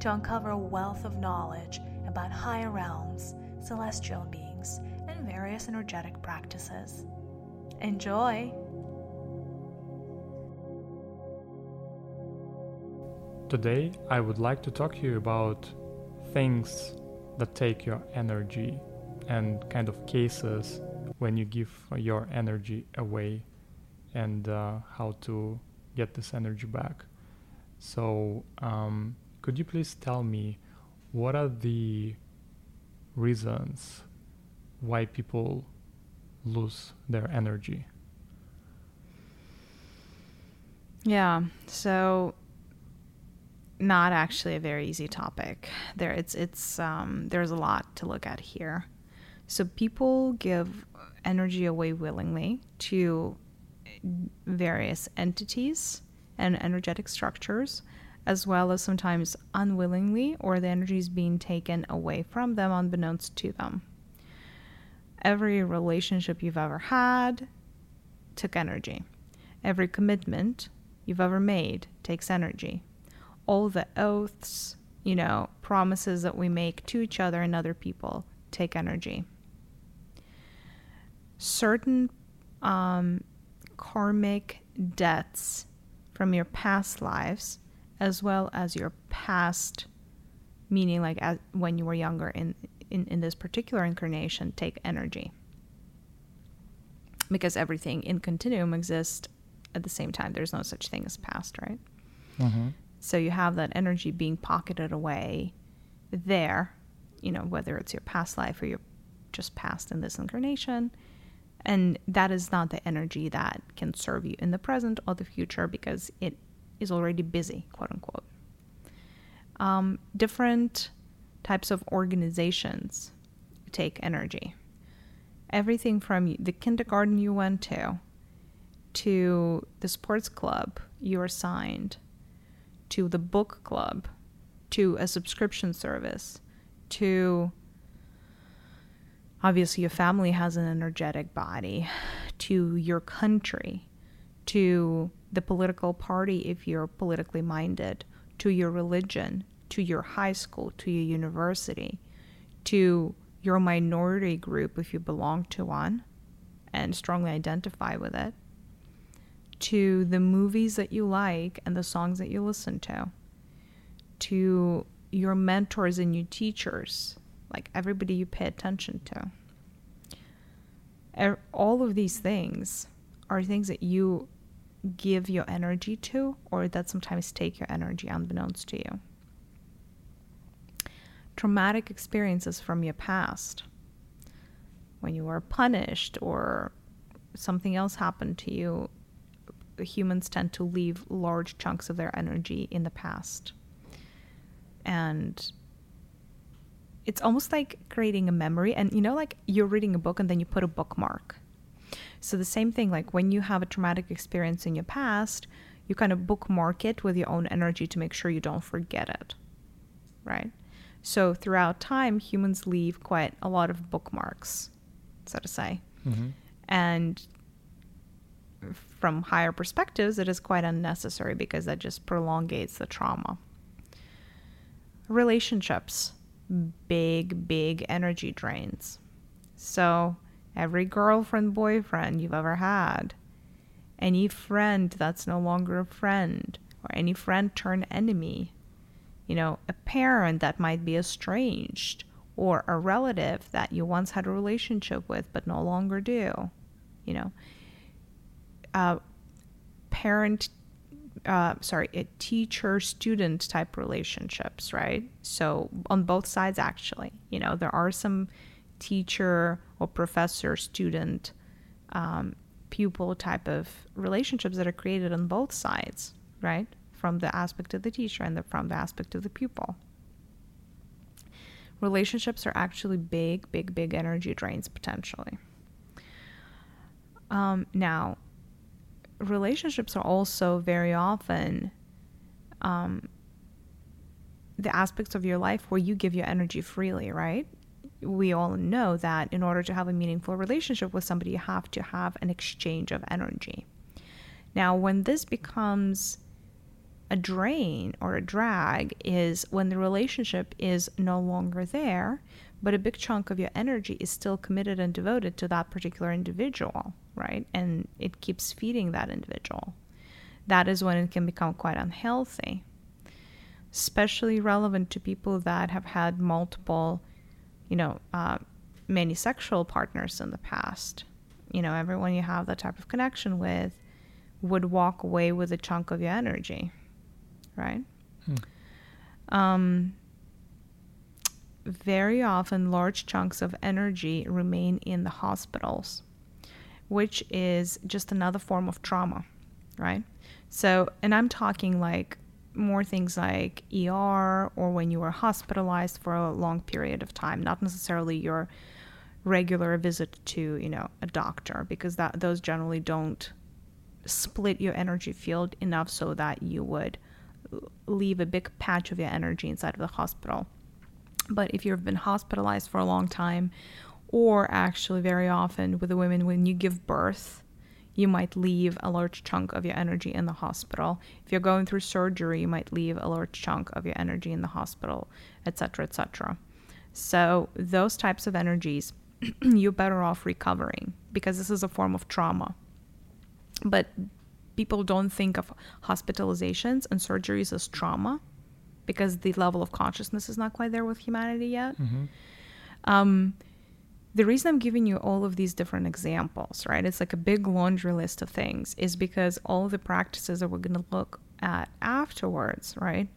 to uncover a wealth of knowledge about higher realms, celestial beings, and various energetic practices. Enjoy! Today, I would like to talk to you about things that take your energy and kind of cases when you give your energy away and uh, how to get this energy back. So, um, could you please tell me what are the reasons why people lose their energy? Yeah, so not actually a very easy topic. There, it's it's um, there's a lot to look at here. So people give energy away willingly to various entities and energetic structures, as well as sometimes unwillingly, or the energy is being taken away from them unbeknownst to them. Every relationship you've ever had took energy. Every commitment you've ever made takes energy. All the oaths, you know, promises that we make to each other and other people take energy. Certain um, karmic debts from your past lives as well as your past meaning like as, when you were younger in, in in this particular incarnation take energy. Because everything in continuum exists at the same time. There's no such thing as past right? Mm-hmm. so you have that energy being pocketed away there you know whether it's your past life or your just past in this incarnation. And that is not the energy that can serve you in the present or the future because it is already busy, quote unquote. Um, different types of organizations take energy. Everything from the kindergarten you went to, to the sports club you are signed, to the book club, to a subscription service, to obviously your family has an energetic body to your country to the political party if you're politically minded to your religion to your high school to your university to your minority group if you belong to one and strongly identify with it to the movies that you like and the songs that you listen to to your mentors and your teachers like everybody you pay attention to. Er, all of these things are things that you give your energy to, or that sometimes take your energy unbeknownst to you. Traumatic experiences from your past, when you were punished or something else happened to you, humans tend to leave large chunks of their energy in the past. And it's almost like creating a memory and you know like you're reading a book and then you put a bookmark so the same thing like when you have a traumatic experience in your past you kind of bookmark it with your own energy to make sure you don't forget it right so throughout time humans leave quite a lot of bookmarks so to say mm-hmm. and from higher perspectives it is quite unnecessary because that just prolongates the trauma relationships big, big energy drains. So, every girlfriend, boyfriend you've ever had, any friend that's no longer a friend, or any friend turned enemy, you know, a parent that might be estranged, or a relative that you once had a relationship with but no longer do, you know, uh, parent uh, sorry, a teacher student type relationships, right? So, on both sides, actually, you know, there are some teacher or professor student um, pupil type of relationships that are created on both sides, right? From the aspect of the teacher and the, from the aspect of the pupil. relationships are actually big, big, big energy drains potentially. Um, now, relationships are also very often um, the aspects of your life where you give your energy freely, right? We all know that in order to have a meaningful relationship with somebody, you have to have an exchange of energy. Now, when this becomes a drain or a drag is when the relationship is no longer there, but a big chunk of your energy is still committed and devoted to that particular individual, right? And it keeps feeding that individual. That is when it can become quite unhealthy. Especially relevant to people that have had multiple, you know, uh, many sexual partners in the past. You know, everyone you have that type of connection with would walk away with a chunk of your energy, right? Hmm. Um, very often, large chunks of energy remain in the hospitals, which is just another form of trauma, right? So, and I'm talking like more things like ER or when you were hospitalized for a long period of time, not necessarily your regular visit to, you know, a doctor because that those generally don't split your energy field enough so that you would leave a big patch of your energy inside of the hospital. But if you've been hospitalized for a long time, or actually very often with the women when you give birth, you might leave a large chunk of your energy in the hospital. If you're going through surgery, you might leave a large chunk of your energy in the hospital, etc., etc. So those types of energies, you're better off recovering because this is a form of trauma. But people don't think of hospitalizations and surgeries as trauma because the level of consciousness is not quite there with humanity yet. Mm-hmm. Um, the reason I'm giving you all of these different examples, right? It's like a big laundry list of things, is because all the practices that we're going to look at afterwards, right,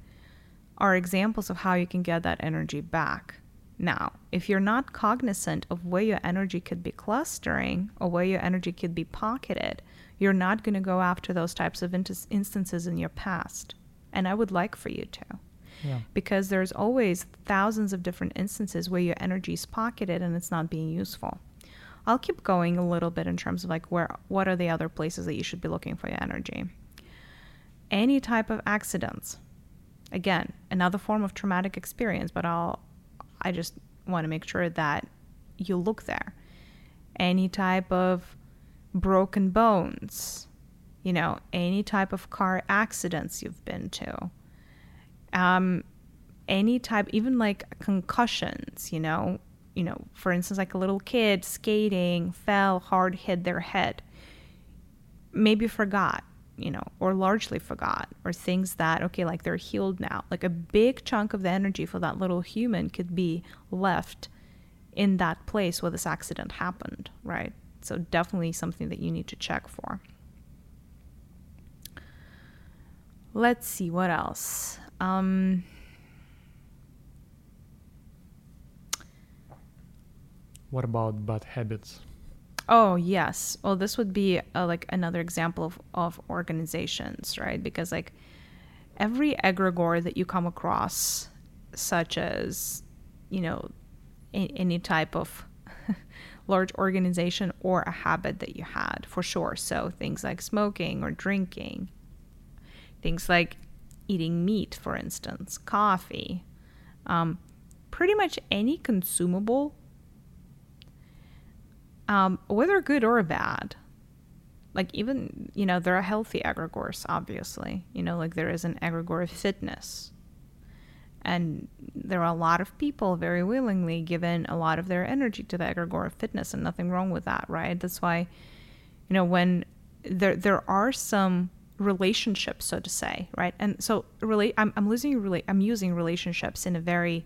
are examples of how you can get that energy back. Now, if you're not cognizant of where your energy could be clustering or where your energy could be pocketed, you're not going to go after those types of instances in your past. And I would like for you to. Because there's always thousands of different instances where your energy is pocketed and it's not being useful. I'll keep going a little bit in terms of like where what are the other places that you should be looking for your energy. Any type of accidents. Again, another form of traumatic experience, but I'll I just want to make sure that you look there. Any type of broken bones, you know, any type of car accidents you've been to, um, any type, even like concussions, you know, you know, for instance, like a little kid skating, fell, hard hit their head, maybe forgot, you know, or largely forgot, or things that, okay, like they're healed now. Like a big chunk of the energy for that little human could be left in that place where this accident happened, right? So, definitely something that you need to check for. Let's see what else. Um, what about bad habits? Oh yes. Well, this would be uh, like another example of, of organizations, right? Because like every egregore that you come across, such as you know, a- any type of large organization or a habit that you had for sure. So things like smoking or drinking, things like eating meat, for instance, coffee, um, pretty much any consumable, um, whether good or bad. Like, even, you know, there are healthy egregores, obviously. You know, like there is an egregore of fitness and there are a lot of people very willingly given a lot of their energy to the egregore of fitness, and nothing wrong with that, right? That's why, you know, when there there are some relationships, so to say, right? And so, really, I'm I'm losing really I'm using relationships in a very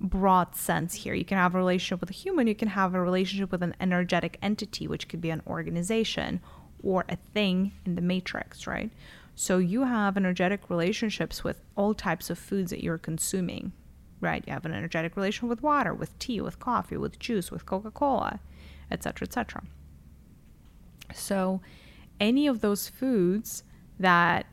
broad sense here. You can have a relationship with a human, you can have a relationship with an energetic entity, which could be an organization or a thing in the matrix, right? So you have energetic relationships with all types of foods that you're consuming, right? You have an energetic relation with water, with tea, with coffee, with juice, with Coca-Cola, etc., etc. So any of those foods that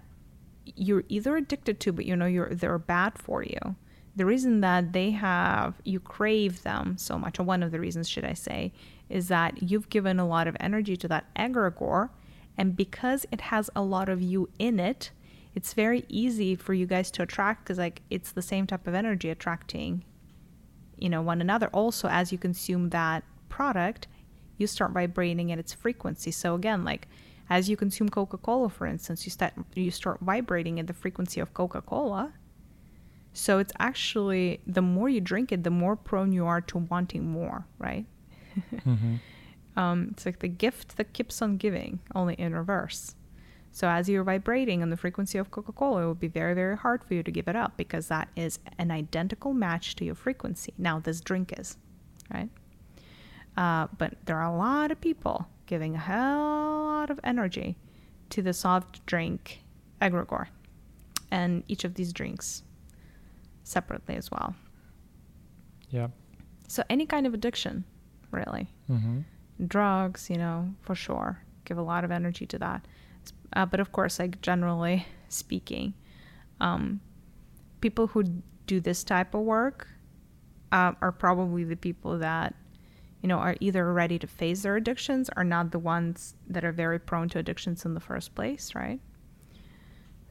you're either addicted to but you know you're they're bad for you, the reason that they have you crave them so much, or one of the reasons, should I say, is that you've given a lot of energy to that egregore, and because it has a lot of you in it, it's very easy for you guys to attract because like it's the same type of energy attracting you know one another. Also as you consume that product you start vibrating at its frequency. So again like as you consume coca-cola for instance you start you start vibrating at the frequency of coca-cola so it's actually the more you drink it the more prone you are to wanting more right Mm-hmm. um, it's like the gift that keeps on giving only in reverse so as you're vibrating on the frequency of Coca-Cola, it would be very, very hard for you to give it up because that is an identical match to your frequency. Now this drink is, right? Uh, but there are a lot of people giving a hell lot of energy to the soft drink egregore, and each of these drinks separately as well. Yeah. So any kind of addiction, really, Mm-hmm. drugs, you know, for sure, give a lot of energy to that. Uh, but of course, like generally speaking, um, people who do this type of work uh, are probably the people that, you know, are either ready to face their addictions or not the ones that are very prone to addictions in the first place, right?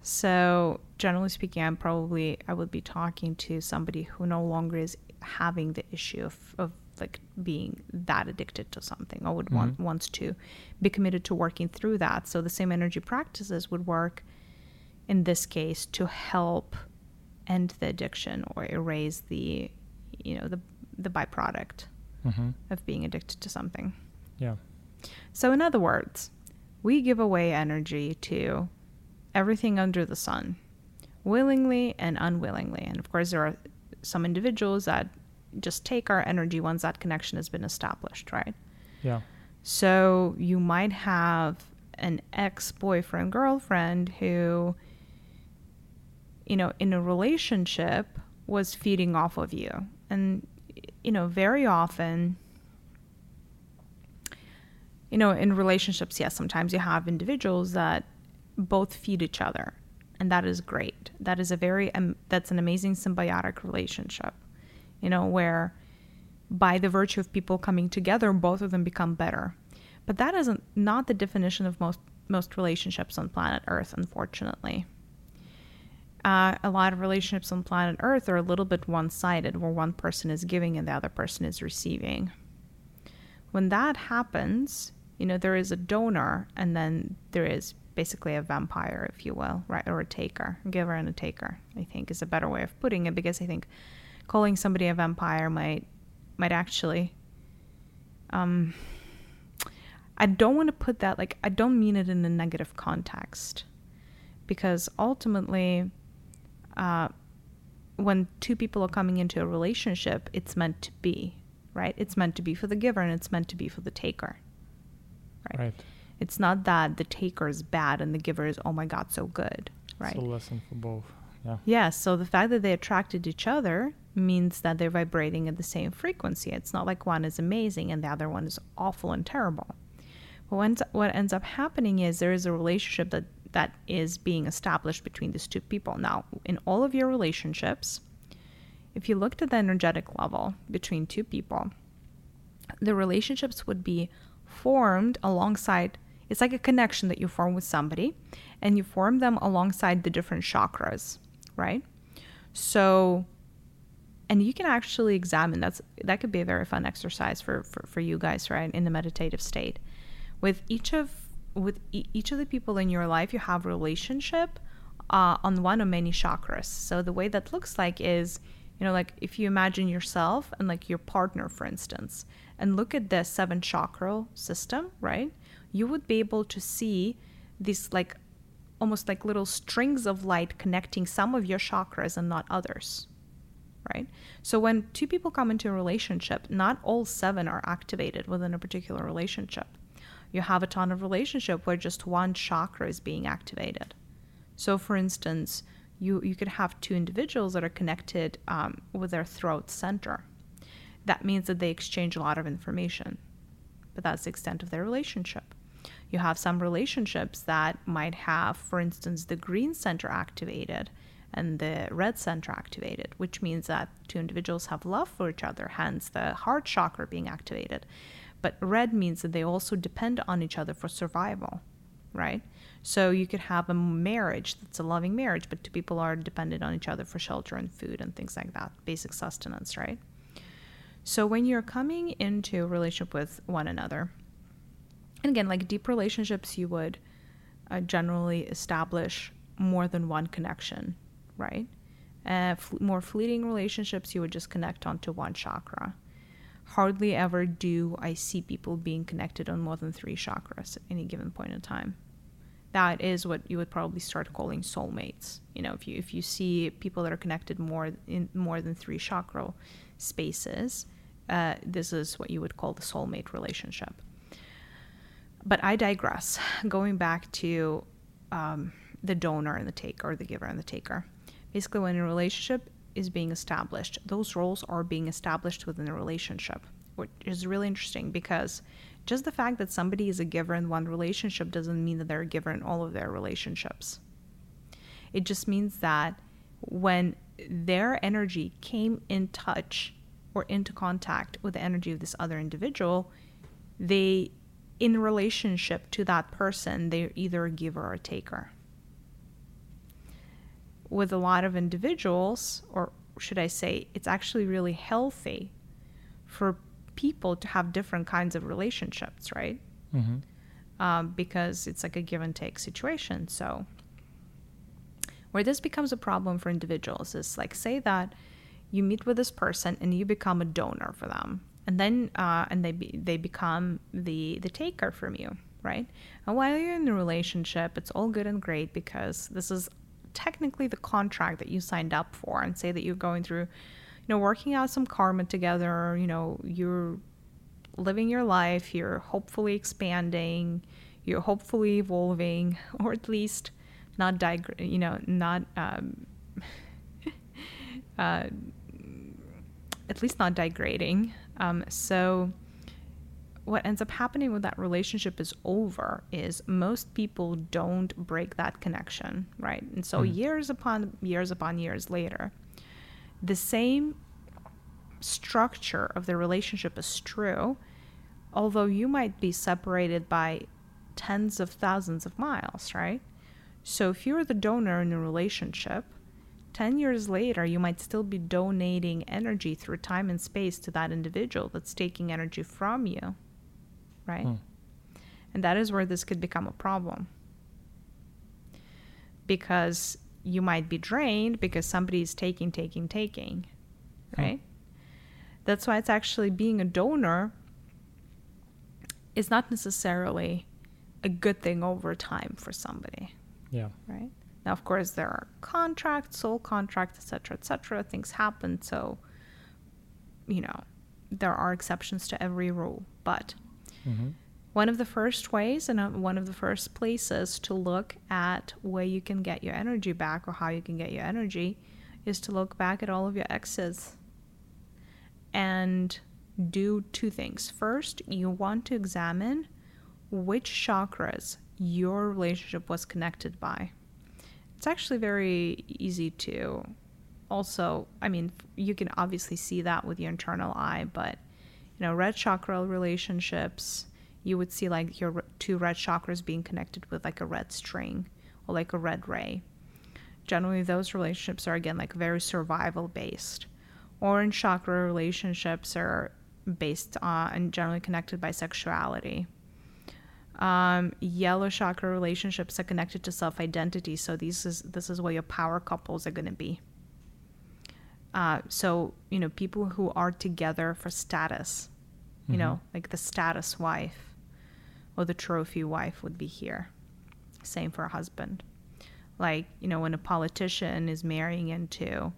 So generally speaking, I'm probably I would be talking to somebody who no longer is having the issue of, of like being that addicted to something or would want mm-hmm. wants to be committed to working through that. So the same energy practices would work in this case to help end the addiction or erase the you know the the byproduct Mm-hmm. of being addicted to something. Yeah. So, in other words, we give away energy to everything under the sun, willingly and unwillingly. And of course, there are some individuals that just take our energy once that connection has been established, right? Yeah. So, you might have an ex boyfriend, girlfriend who, you know, in a relationship was feeding off of you. And, you know, very often, you know, in relationships, yes, sometimes you have individuals that both feed each other, and that is great. That is a very um, that's an amazing symbiotic relationship, you know, where by the virtue of people coming together, both of them become better. But that isn't not the definition of most most relationships on planet Earth, unfortunately. Uh, a lot of relationships on planet Earth are a little bit one-sided, where one person is giving and the other person is receiving. When that happens, you know, there is a donor and then there is basically a vampire, if you will, right? Or a taker, a giver and a taker, I think is a better way of putting it because I think calling somebody a vampire might might actually um I don't want to put that like I don't mean it in a negative context because ultimately uh when two people are coming into a relationship, it's meant to be, right? It's meant to be for the giver and it's meant to be for the taker. Right. Right. It's not that the taker is bad and the giver is, oh my God, so good. Right. It's a lesson for both. Yeah. Yeah, so the fact that they attracted each other means that they're vibrating at the same frequency. It's not like one is amazing and the other one is awful and terrible. But what ends, what ends up happening is there is a relationship that, that is being established between these two people. Now, in all of your relationships, if you looked at the energetic level between two people, the relationships would be formed alongside it's like a connection that you form with somebody and you form them alongside the different chakras right so and you can actually examine that's that could be a very fun exercise for for, for you guys right in the meditative state with each of with e- each of the people in your life you have relationship uh, on one or many chakras. So the way that looks like is you know like if you imagine yourself and like your partner for instance and look at the seven chakra system right? You would be able to see these like almost like little strings of light connecting some of your chakras and not others right? So when two people come into a relationship not all seven are activated within a particular relationship you have a ton of relationship where just one chakra is being activated. So for instance you you could have two individuals that are connected um, with their throat center. That means that they exchange a lot of information but that's the extent of their relationship. You have some relationships that might have for instance the green center activated and the red center activated, which means that two individuals have love for each other, hence the heart chakra being activated. But red means that they also depend on each other for survival, right? So you could have a marriage that's a loving marriage, but two people are dependent on each other for shelter and food and things like that, basic sustenance, right? So when you're coming into a relationship with one another, and again, like deep relationships, you would uh, generally establish more than one connection, right? Uh, f- more fleeting relationships, you would just connect onto one chakra. Hardly ever do I see people being connected on more than three chakras at any given point in time. That is what you would probably start calling soulmates. You know, if you if you see people that are connected more in more than three chakra spaces, uh, this is what you would call the soulmate relationship. But I digress. Going back to um, the donor and the taker, or the giver and the taker. Basically, when in a relationship is being established, those roles are being established within a relationship, which is really interesting because just the fact that somebody is a giver in one relationship doesn't mean that they're a giver in all of their relationships. It just means that when their energy came in touch or into contact with the energy of this other individual, they, in relationship to that person, they're either a giver or a taker with a lot of individuals, or should I say, it's actually really healthy for people to have different kinds of relationships, right? Mm-hmm. Um, because it's like a give and take situation. So, where this becomes a problem for individuals is like, say that you meet with this person and you become a donor for them, and then uh, and they be, they become the the taker from you, right? And while you're in a relationship, it's all good and great because this is technically the contract that you signed up for and say that you're going through you know working out some karma together you know you're living your life you're hopefully expanding you're hopefully evolving or at least not dig- you know not um, uh, at least not degrading. Um, so what ends up happening when that relationship is over is most people don't break that connection, right? And so mm. years upon years upon years later, the same structure of the relationship is true, although you might be separated by tens of thousands of miles, right? So if you're the donor in a relationship, 10 years later, you might still be donating energy through time and space to that individual that's taking energy from you right? Hmm. And that is where this could become a problem. Because you might be drained because somebody is taking, taking, taking, hmm. right? That's why it's actually being a donor is not necessarily a good thing over time for somebody. Yeah. Right? Now, of course, there are contracts, soul contracts, etc., etc. Things happen, so you know there are exceptions to every rule. But Mm-hmm. One of the first ways and uh, one of the first places to look at where you can get your energy back or how you can get your energy is to look back at all of your exes and do two things. First, you want to examine which chakras your relationship was connected by. It's actually very easy to also, I mean, you can obviously see that with your internal eye, but you know, red chakra relationships, you would see like your two red chakras being connected with like a red string or like a red ray. Generally, those relationships are again like very survival based. Orange chakra relationships are based on and generally connected by sexuality. Um, yellow chakra relationships are connected to self identity. So these is this is where your power couples are going to be. Uh, so, you know, people who are together for status, you mm-hmm. know, like the status wife or the trophy wife would be here. Same for a husband. Like, you know, when a politician is marrying into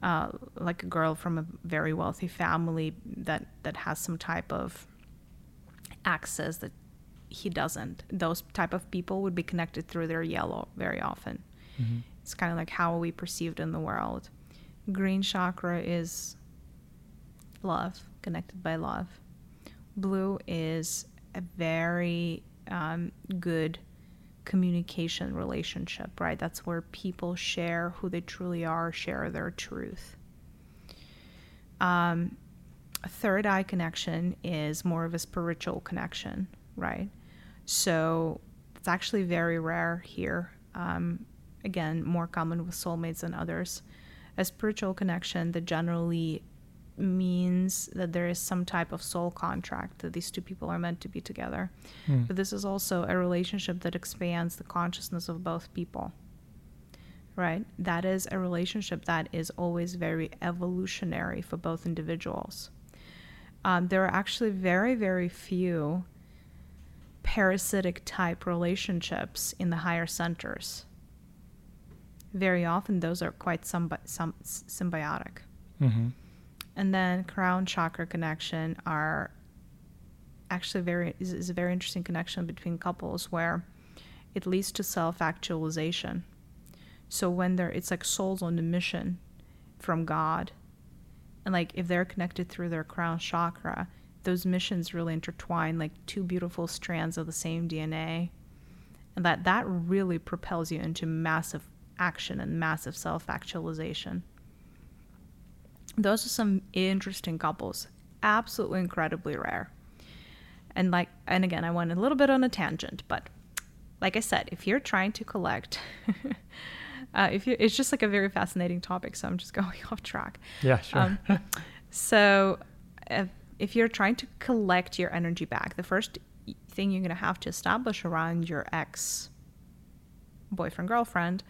uh, like a girl from a very wealthy family that, that has some type of access that he doesn't, those type of people would be connected through their yellow very often. Mm-hmm. It's kind of like how we perceived in the world Green chakra is love, connected by love. Blue is a very um, good communication relationship, right? That's where people share who they truly are, share their truth. Um, third eye connection is more of a spiritual connection, right? So it's actually very rare here. Um, again, more common with soulmates than others. A spiritual connection that generally means that there is some type of soul contract that these two people are meant to be together. Mm. But this is also a relationship that expands the consciousness of both people. Right? That is a relationship that is always very evolutionary for both individuals. Um, there are actually very, very few parasitic type relationships in the higher centers. Very often, those are quite symbi- symbiotic. Mm-hmm. And then crown chakra connection are actually very is, is a very interesting connection between couples where it leads to self-actualization. So when they're it's like souls on a mission from god. And like if they're connected through their crown chakra those missions really intertwine like two beautiful strands of the same dna and that that really propels you into massive action and massive self-actualization. Those are some interesting couples. Absolutely incredibly rare. And like and again i went a little bit on a tangent but like i said if you're trying to collect uh, if you it's just like a very fascinating topic so i'm just going off track. Yeah sure. Um, so if, if you're trying to collect your energy back the first thing you're going to have to establish around your ex boyfriend girlfriend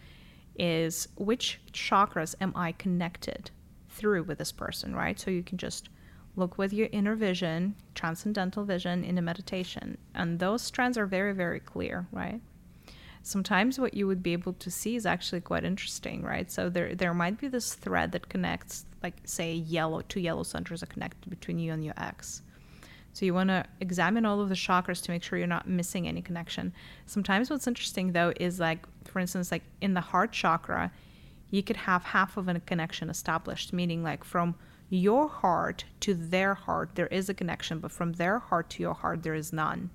is which chakras am i connected through with this person, right? So you can just look with your inner vision, transcendental vision in a meditation. And those strands are very, very clear, right? Sometimes what you would be able to see is actually quite interesting, right? So there there might be this thread that connects, like say yellow, two yellow centers are connected between you and your ex. So you want to examine all of the chakras to make sure you're not missing any connection. Sometimes what's interesting though is like, for instance, like in the heart chakra, you could have half of a connection established, meaning like from your heart to their heart, there is a connection, but from their heart to your heart, there is none.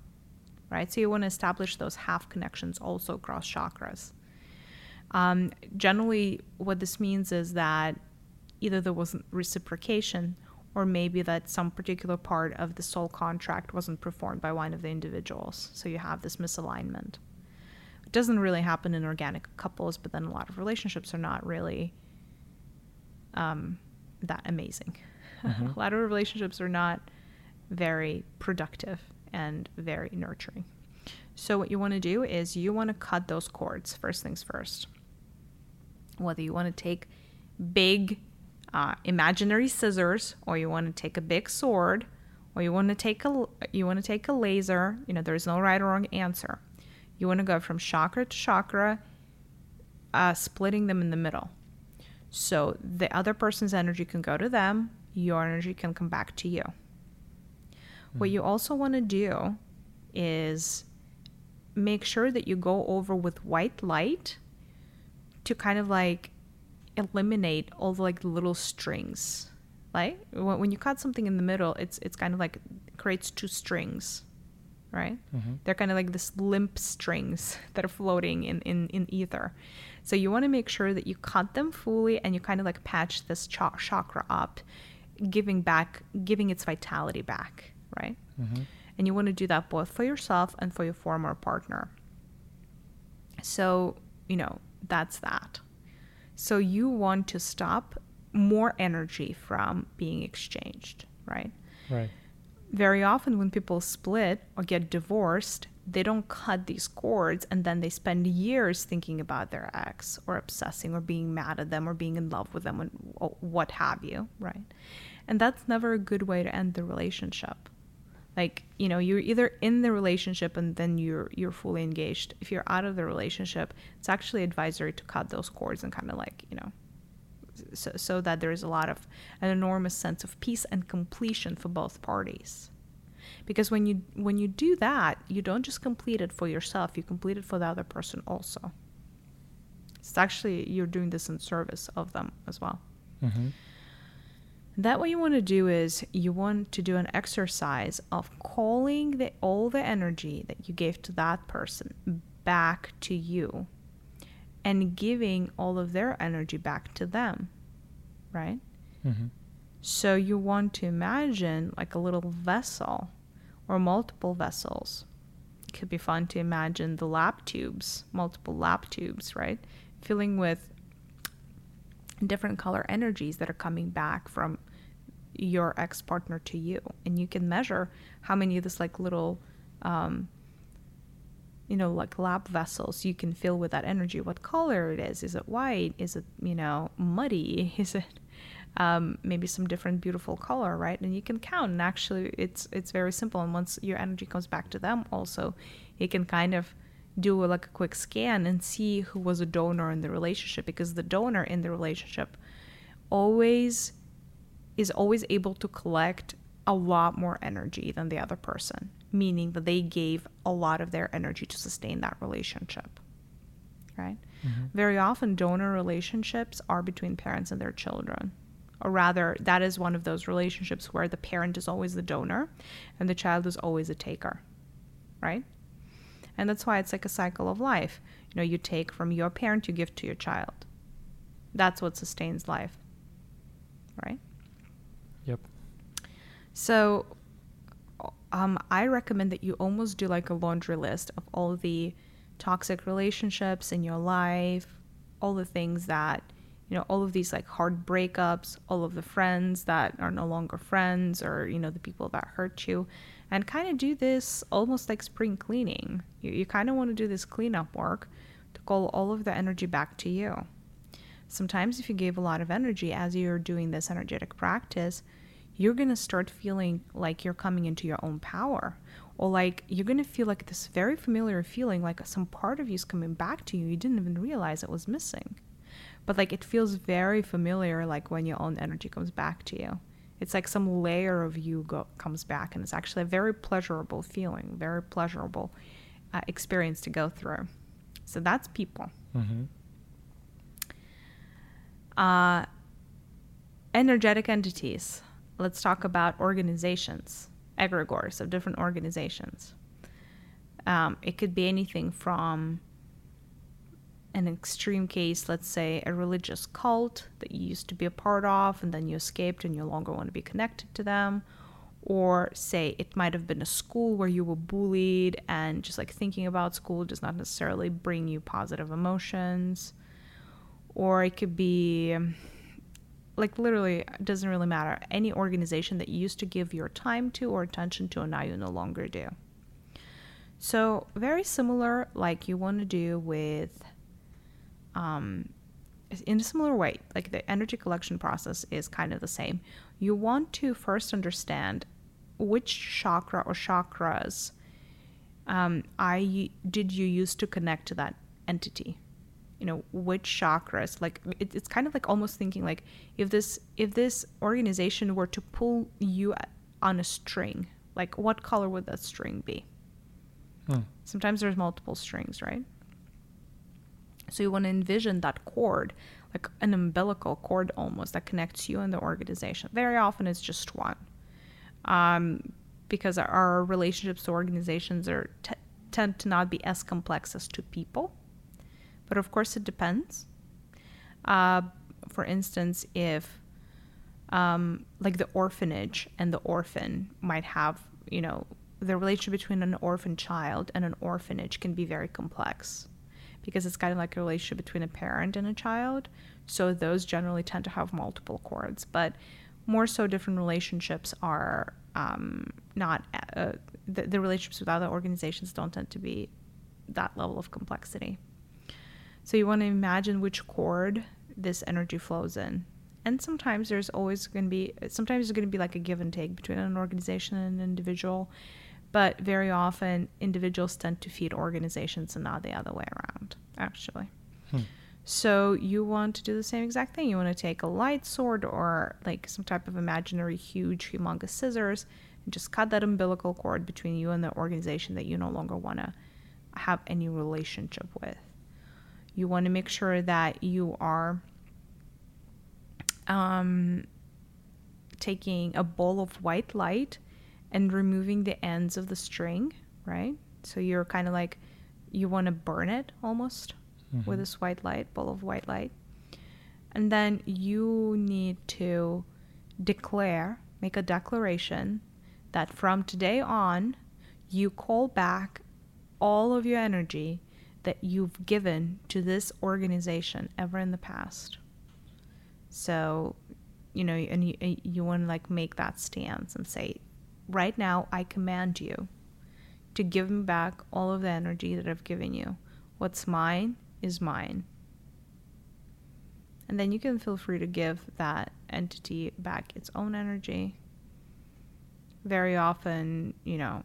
Right? So you want to establish those half connections also across chakras. Um, generally, what this means is that either there wasn't reciprocation or maybe that some particular part of the soul contract wasn't performed by one of the individuals. So you have this misalignment It doesn't really happen in organic couples, but then a lot of relationships are not really um, that amazing. Mm-hmm. a lot of relationships are not very productive and very nurturing. So, what you want to do is you want to cut those cords, first things first. Whether you want to take big uh, imaginary scissors or you want to take a big sword or you want to take a you want to take a laser you know there's no right or wrong answer you want to go from chakra to chakra, uh, splitting them in the middle. So the other person's energy can go to them, your energy can come back to you. Mm-hmm. What you also want to do is make sure that you go over with white light to kind of like eliminate all the like little strings. Like when you cut something in the middle, it's it's kind of like creates two strings right? Mm-hmm. They're kind of like this limp strings that are floating in, in, in ether. So you want to make sure that you cut them fully and you kind of like patch this ch- chakra up, giving back, giving its vitality back, right? Mm-hmm. And you want to do that both for yourself and for your former partner. So, you know, that's that. So you want to stop more energy from being exchanged, right? Right very often when people split or get divorced, they don't cut these cords and then they spend years thinking about their ex or obsessing or being mad at them or being in love with them and what have you, right? And that's never a good way to end the relationship. Like, you know, you're either in the relationship and then you're you're fully engaged. If you're out of the relationship, it's actually advisory to cut those cords and kind of like, you know, so, so that there is a lot of an enormous sense of peace and completion for both parties because when you when you do that you don't just complete it for yourself you complete it for the other person also it's actually you're doing this in service of them as well mm-hmm. That what you want to do is you want to do an exercise of calling the all the energy that you gave to that person back to you and giving all of their energy back to them, right? Mm-hmm. So you want to imagine like a little vessel or multiple vessels. It could be fun to imagine the lab tubes, multiple lab tubes, right? Filling with different color energies that are coming back from your ex partner to you. And you can measure how many of this like little um, you know, like lab vessels you can fill with that energy. What color it is? Is it white? Is it, you know, muddy? Is it um, maybe some different beautiful color, right? And you can count. And actually, it's it's very simple. And once your energy comes back to them, also, you can kind of do a, like a quick scan and see who was a donor in the relationship because the donor in the relationship always is always able to collect a lot more energy than the other person, meaning that they gave a lot of their energy to sustain that relationship. Right? Mm-hmm. Very often, donor relationships are between parents and their children. Or rather, that is one of those relationships where the parent is always the donor and the child is always a taker. Right? And that's why it's like a cycle of life. You know, you take from your parent, you give to your child. That's what sustains life. Right? Yep. So um, I recommend that you almost do like a laundry list of all the toxic relationships in your life, all the things that, you know, all of these like hard breakups, all of the friends that are no longer friends, or, you know, the people that hurt you, and kind of do this almost like spring cleaning. You, you kind of want to do this cleanup work to call all of the energy back to you. Sometimes, if you gave a lot of energy as you're doing this energetic practice, you're going to start feeling like you're coming into your own power or like you're going to feel like this very familiar feeling like some part of you is coming back to you you didn't even realize it was missing but like it feels very familiar like when your own energy comes back to you it's like some layer of you go, comes back and it's actually a very pleasurable feeling very pleasurable uh, experience to go through so that's people mm-hmm. uh, energetic entities let's talk about organizations, egregores of different organizations. Um, it could be anything from an extreme case, let's say a religious cult that you used to be a part of and then you escaped and you no longer want to be connected to them. Or say it might have been a school where you were bullied and just like thinking about school does not necessarily bring you positive emotions. Or it could be like literally it doesn't really matter any organization that you used to give your time to or attention to and now you no longer do so very similar like you want to do with um in a similar way like the energy collection process is kind of the same. You want to first understand which chakra or chakras um, I did you use to connect to that entity? You know which chakras like it, it's kind of like almost thinking like if this if this organization were to pull you on a string like what color would that string be? Hmm. sometimes there's multiple strings right so you want to envision that cord like an umbilical cord almost that connects you and the organization. Very often it's just one. Um, because our relationships to organizations are t- tend to not be as complex as to people. But of course, it depends. Uh, for instance, if um, like the orphanage and the orphan might have, you know, the relationship between an orphan child and an orphanage can be very complex because it's kind of like a relationship between a parent and a child. So those generally tend to have multiple cords, but more so different relationships are um, not uh, the, the relationships with other organizations don't tend to be that level of complexity. So you want to imagine which cord this energy flows in. And sometimes there's always going to be, sometimes there's going to be like a give and take between an organization and an individual. But very often, individuals tend to feed organizations and not the other way around, actually. Hmm. So you want to do the same exact thing. You want to take a light sword or like some type of imaginary, huge, humongous scissors and just cut that umbilical cord between you and the organization that you no longer want to have any relationship with. You want to make sure that you are um, taking a ball of white light and removing the ends of the string, right? So you're kind of like you want to burn it almost Mhm. with this white light, ball of white light. And then you need to declare, make a declaration that from today on, you call back all of your energy that you've given to this organization ever in the past. So, you know, and you, you want to like make that stance and say, right now, I command you to give me back all of the energy that I've given you. What's mine is mine. And then you can feel free to give that entity back its own energy. Very often, you know,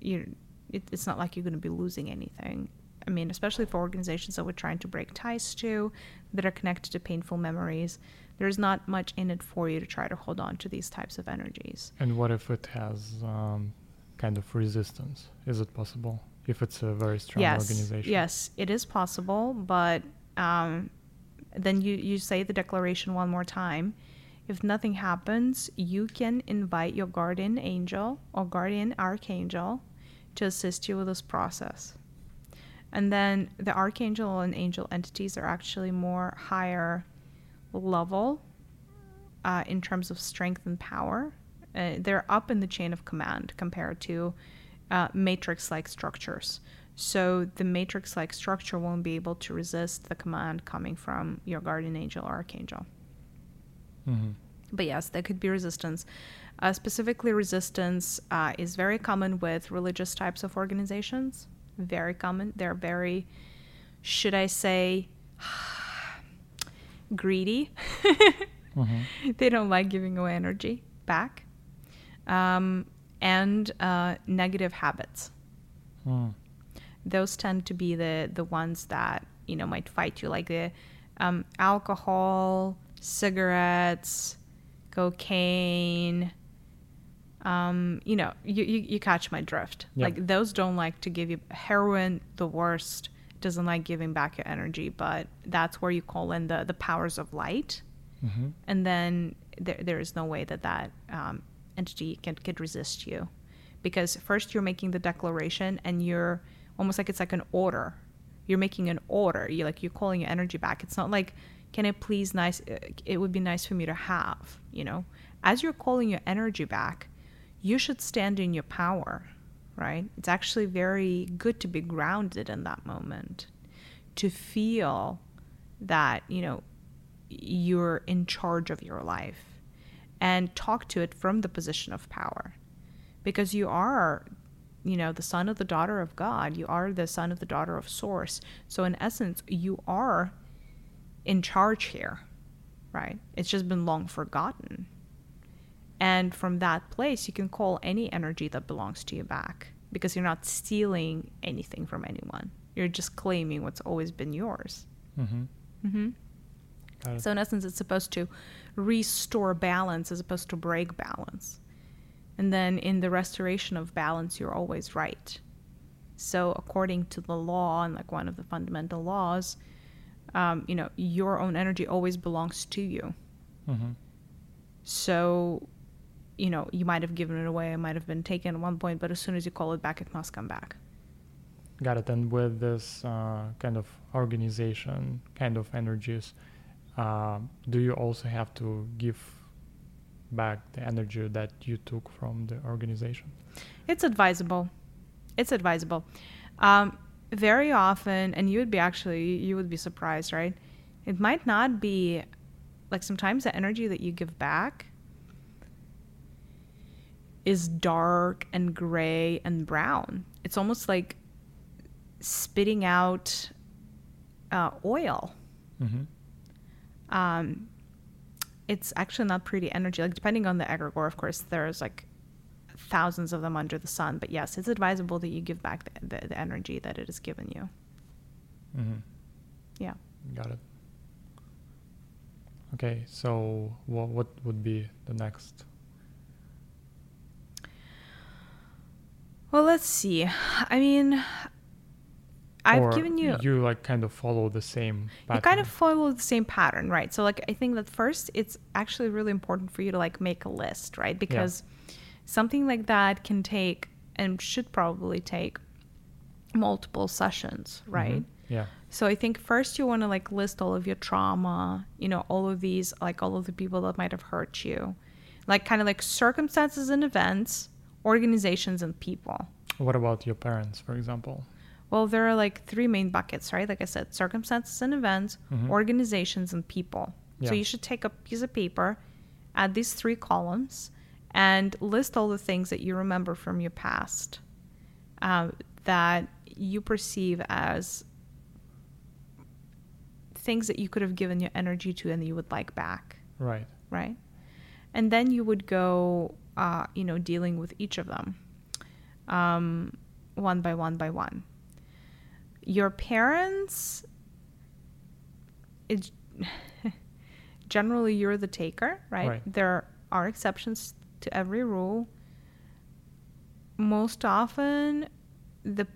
you it, it's not like you're going to be losing anything. I mean, especially for organizations that we're trying to break ties to, that are connected to painful memories, there's not much in it for you to try to hold on to these types of energies. And what if it has um, kind of resistance? Is it possible if it's a very strong yes, organization? Yes, it is possible, but um, then you, you say the declaration one more time. If nothing happens, you can invite your guardian angel or guardian archangel to assist you with this process. And then the archangel and angel entities are actually more higher level uh, in terms of strength and power. Uh, they're up in the chain of command compared to uh, matrix like structures. So the matrix like structure won't be able to resist the command coming from your guardian angel or archangel. Mm-hmm. But yes, there could be resistance. Uh, specifically, resistance uh, is very common with religious types of organizations. Very common. They're very, should I say, greedy. Mm-hmm. they don't like giving away energy back. Um, and uh, negative habits. Mm. Those tend to be the, the ones that, you know, might fight you, like the um, alcohol, cigarettes, cocaine. Um, you know, you, you, you catch my drift. Yeah. Like those don't like to give you heroin, the worst, doesn't like giving back your energy, but that's where you call in the, the powers of light. Mm-hmm. And then there, there is no way that that um, entity can, can resist you. Because first you're making the declaration and you're almost like it's like an order. You're making an order. You're like, you're calling your energy back. It's not like, can it please nice, uh, it would be nice for me to have, you know? As you're calling your energy back, you should stand in your power, right? It's actually very good to be grounded in that moment, to feel that, you know, you're in charge of your life and talk to it from the position of power. Because you are you know the son of the daughter of god. You are the son of the daughter of source. So in essence you are in charge here right? It's just been long forgotten and from that place you can call any energy that belongs to you back because you're not stealing anything from anyone you're just claiming what's always been yours Mm-hmm. mm-hmm. So in essence, it's supposed to restore balance as opposed to break balance. And then in the restoration of balance, you're always right. So according to the law and like one of the fundamental laws, um, you know, your own energy always belongs to you. Mm-hmm. So, you know, you might have given it away, it might have been taken at one point, but as soon as you call it back, it must come back. Got it. And with this uh, kind of organization, kind of energies, uh, do you also have to give back the energy that you took from the organization? It's advisable. It's advisable. Um, very often, and you would be actually, you would be surprised, right? It might not be like sometimes the energy that you give back is dark and gray and brown. It's almost like spitting out uh, oil. Mm-hmm. Um, it's actually not pretty energy. Like depending on the egregore, of course, there's like thousands of them under the sun. But yes, it's advisable that you give back the, the, the energy that it has given you. Mm-hmm. Yeah. Got it. Okay, so what what would be the next? Well, let's see. I mean, I've Or given you. You like kind of follow the same. Pattern. You kind of follow the same pattern, right? So, like, I think that first, it's actually really important for you to like make a list, right? Because something like that can take and should probably take multiple sessions, right? Mhm. Yeah. So I think first you want to like list all of your trauma, you know, all of these, like all of the people that might have hurt you, like kind of like circumstances and events, organizations and people. What about your parents, for example? Well, there are like three main buckets, right? Like I said, circumstances and events, Mhm. organizations and people. So you should take a piece of paper, add these three columns, and list all the things that you remember from your past uh, that you perceive as things that you could have given your energy to and you would like back, Right. right? And then you would go, uh, you know, dealing with each of them um, one by one by one. Your parents, it's generally you're the taker, right? Right. There are exceptions to every rule. Most often, the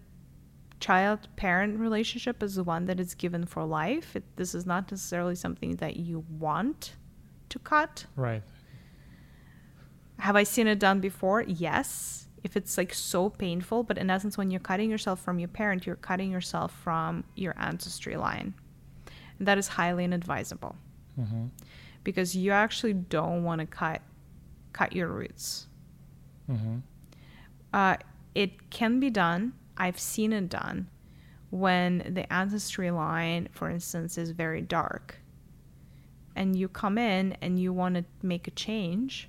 child parent relationship is the one that is given for life. It, this is not necessarily something that you want to cut. Right. Have I seen it done before? Yes. If it's like so painful, but in essence, when you're cutting yourself from your parent, you're cutting yourself from your ancestry line. And that is highly inadvisable hmm because you actually don't want to cut cut your roots. hmm Uh, it can be done. I've seen it done when the ancestry line, for instance, is very dark, and you come in and you want to make a change.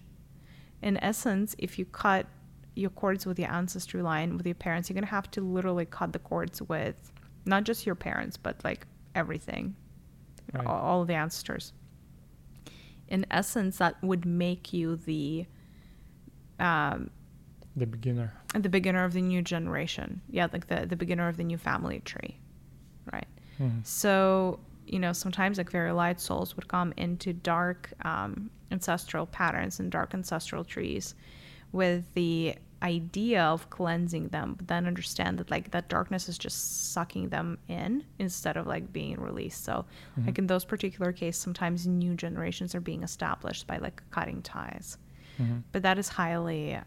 In essence, if you cut your cords with your ancestry line with your parents, you're gonna have to literally cut the cords with not just your parents, but like everything, Right. all, all of the ancestors. In essence, that would make you the um, The beginner. the beginner of the new generation. Yeah, like the the beginner of the new family tree, right? Mhm. So you know, sometimes like very light souls would come into dark um, ancestral patterns and dark ancestral trees with the idea of cleansing them, but then understand that like that darkness is just sucking them in instead of like being released. So, like in those particular cases, sometimes new generations are being established by like cutting ties, Mhm. but that is highly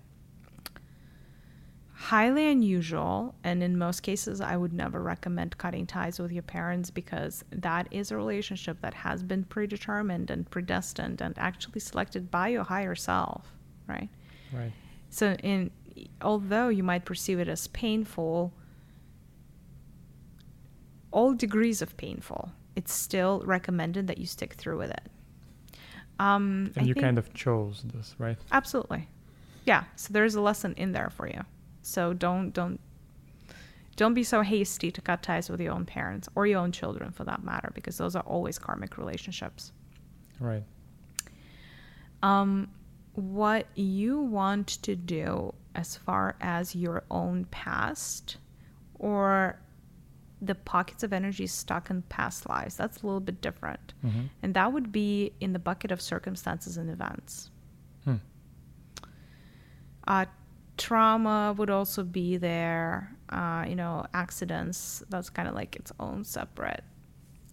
highly unusual and in most cases i would never recommend cutting ties with your parents because that is a relationship that has been predetermined and predestined and actually selected by your higher self right Right. so in although you might perceive it as painful all degrees of painful it's still recommended that you stick through with it um And I you kind of chose this, right? Absolutely. Yeah. So there's a lesson in there for you. So don't don't don't be so hasty to cut ties with your own parents or your own children for that matter, because those are always karmic relationships. Right. Um, what you want to do as far as your own past or the pockets of energy stuck in past lives, that's a little bit different. Mhm. And that would be in the bucket of circumstances and events. Hmm. Uh, trauma would also be there. Uh, you know, accidents. That's kind of like its own separate.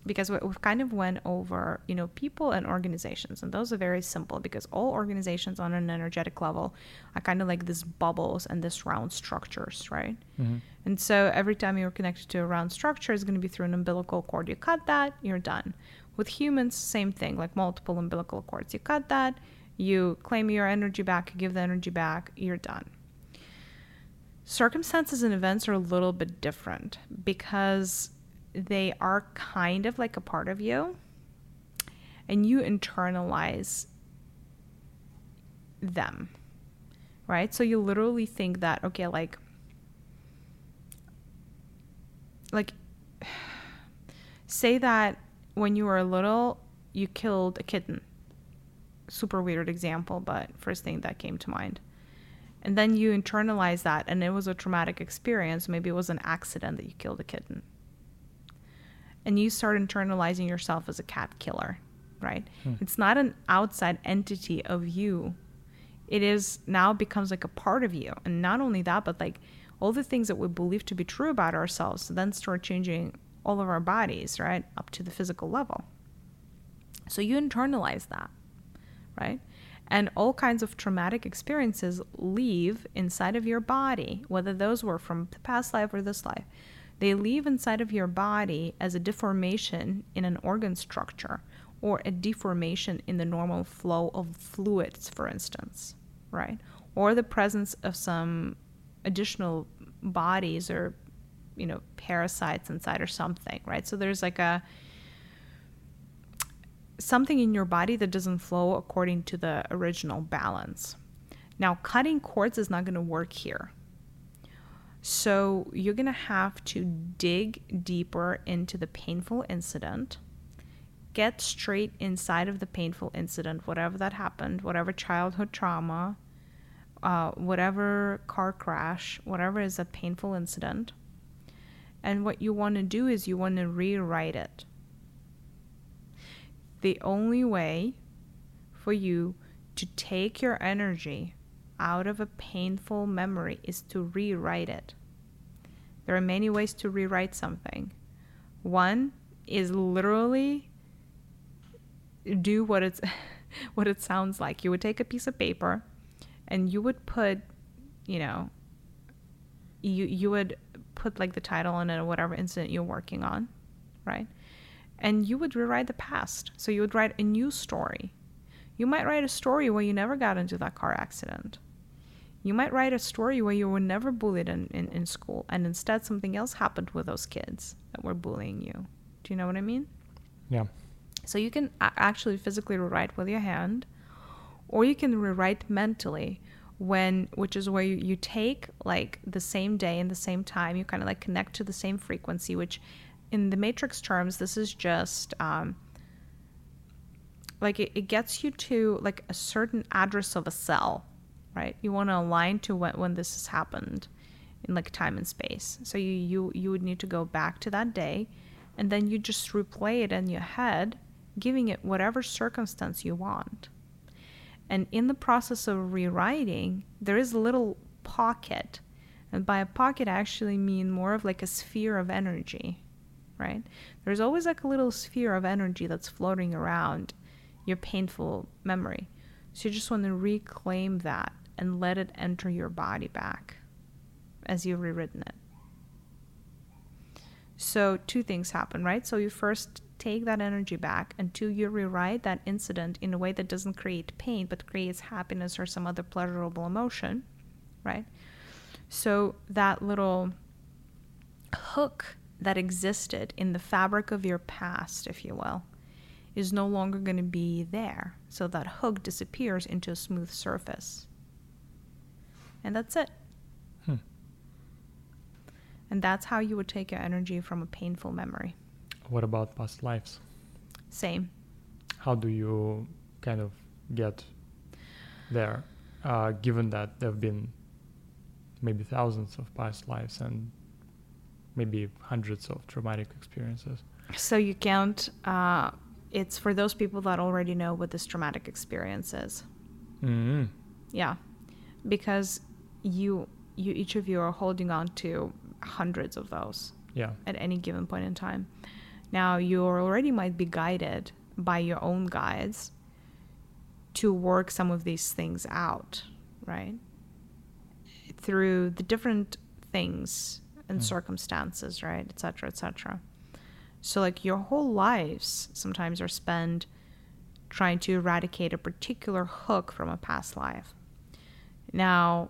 Because we- we've kind of went over, you know, people and organizations, and those are very simple because all organizations on an energetic level are kind of like these bubbles and these round structures, right? Mhm. And so every time you're connected to a round structure, it's going to be through an umbilical cord. You cut that, you're done. With humans, same thing, like multiple umbilical cords. You cut that, you claim your energy back, you give the energy back, you're done. Circumstances and events are a little bit different because they are kind of like a part of you and you internalize them, right? So you literally think that, okay, like, like say that when you were little you killed a kitten super weird example but first thing that came to mind and then you internalize that and it was a traumatic experience. Maybe it was an accident that you killed a kitten. And you start internalizing yourself as a cat killer right? Hmm. it's not an outside entity of you. It is now becomes like a part of you. And not only that but like all the things that we believe to be true about ourselves then start changing all of our bodies right up to the physical level. So you internalize that right and all kinds of traumatic experiences leave inside of your body whether those were from the past life or this life They leave inside of your body as a deformation in an organ structure or a deformation in the normal flow of fluids, for instance, right? Or the presence of some additional bodies or, you know, parasites inside or something, right? So there's like a something in your body that doesn't flow according to the original balance. Now, cutting cords is not going to work here. So, you're going to have to dig deeper into the painful incident, get straight inside of the painful incident, whatever that happened, whatever childhood trauma, uh, whatever car crash, whatever is a painful incident. And what you want to do is you want to rewrite it the only way for you to take your energy out of a painful memory is to rewrite it. There are many ways to rewrite something. One is literally do what it's what it sounds like. You would take a piece of paper and you would put, you know, you you would put like the title on it or whatever incident you're working on, right? And you would rewrite the past. So you would write a new story. You might write a story where you never got into that car accident. You might write a story where you were never bullied in, in, in school and instead something else happened with those kids that were bullying you. Do you know what I mean? Yeah. So you can a- actually physically rewrite with your hand or you can rewrite mentally when which is where you, you take like the same day and the same time you kind of like connect to the same frequency which in the matrix terms, this is just um, like it, it gets you to like a certain address of a cell, right? You want to align to when, when this has happened in like time and space. So you, you you would need to go back to that day and then you just replay it in your head, giving it whatever circumstance you want. And in the process of rewriting, there is a little pocket. And by a pocket, I actually mean more of like a sphere of energy right? There's always like a little sphere of energy that's floating around your painful memory. So you just want to reclaim that and let it enter your body back as you've rewritten it. So, two things happen, right? So, you first take that energy back, and two, you rewrite that incident in a way that doesn't create pain but creates happiness or some other pleasurable emotion, right? So, that little hook that existed in the fabric of your past, if you will, is no longer going to be there. So that hook disappears into a smooth surface. And that's it. Hmm. And that's how you would take your energy from a painful memory. What about past lives? Same. How do you kind of get there, uh, given that there have been maybe thousands of past lives and maybe hundreds of traumatic experiences. So you count. Uh, it's for those people that already know what this traumatic experience is. Mm-hmm. Yeah, because you you each of you are holding on to hundreds of those. Yeah. At any given point in time. Now you already might be guided by your own guides to work some of these things out, right? Through the different things and mm. circumstances, right, etc., etc. So like your whole lives sometimes are spent trying to eradicate a particular hook from a past life. Now,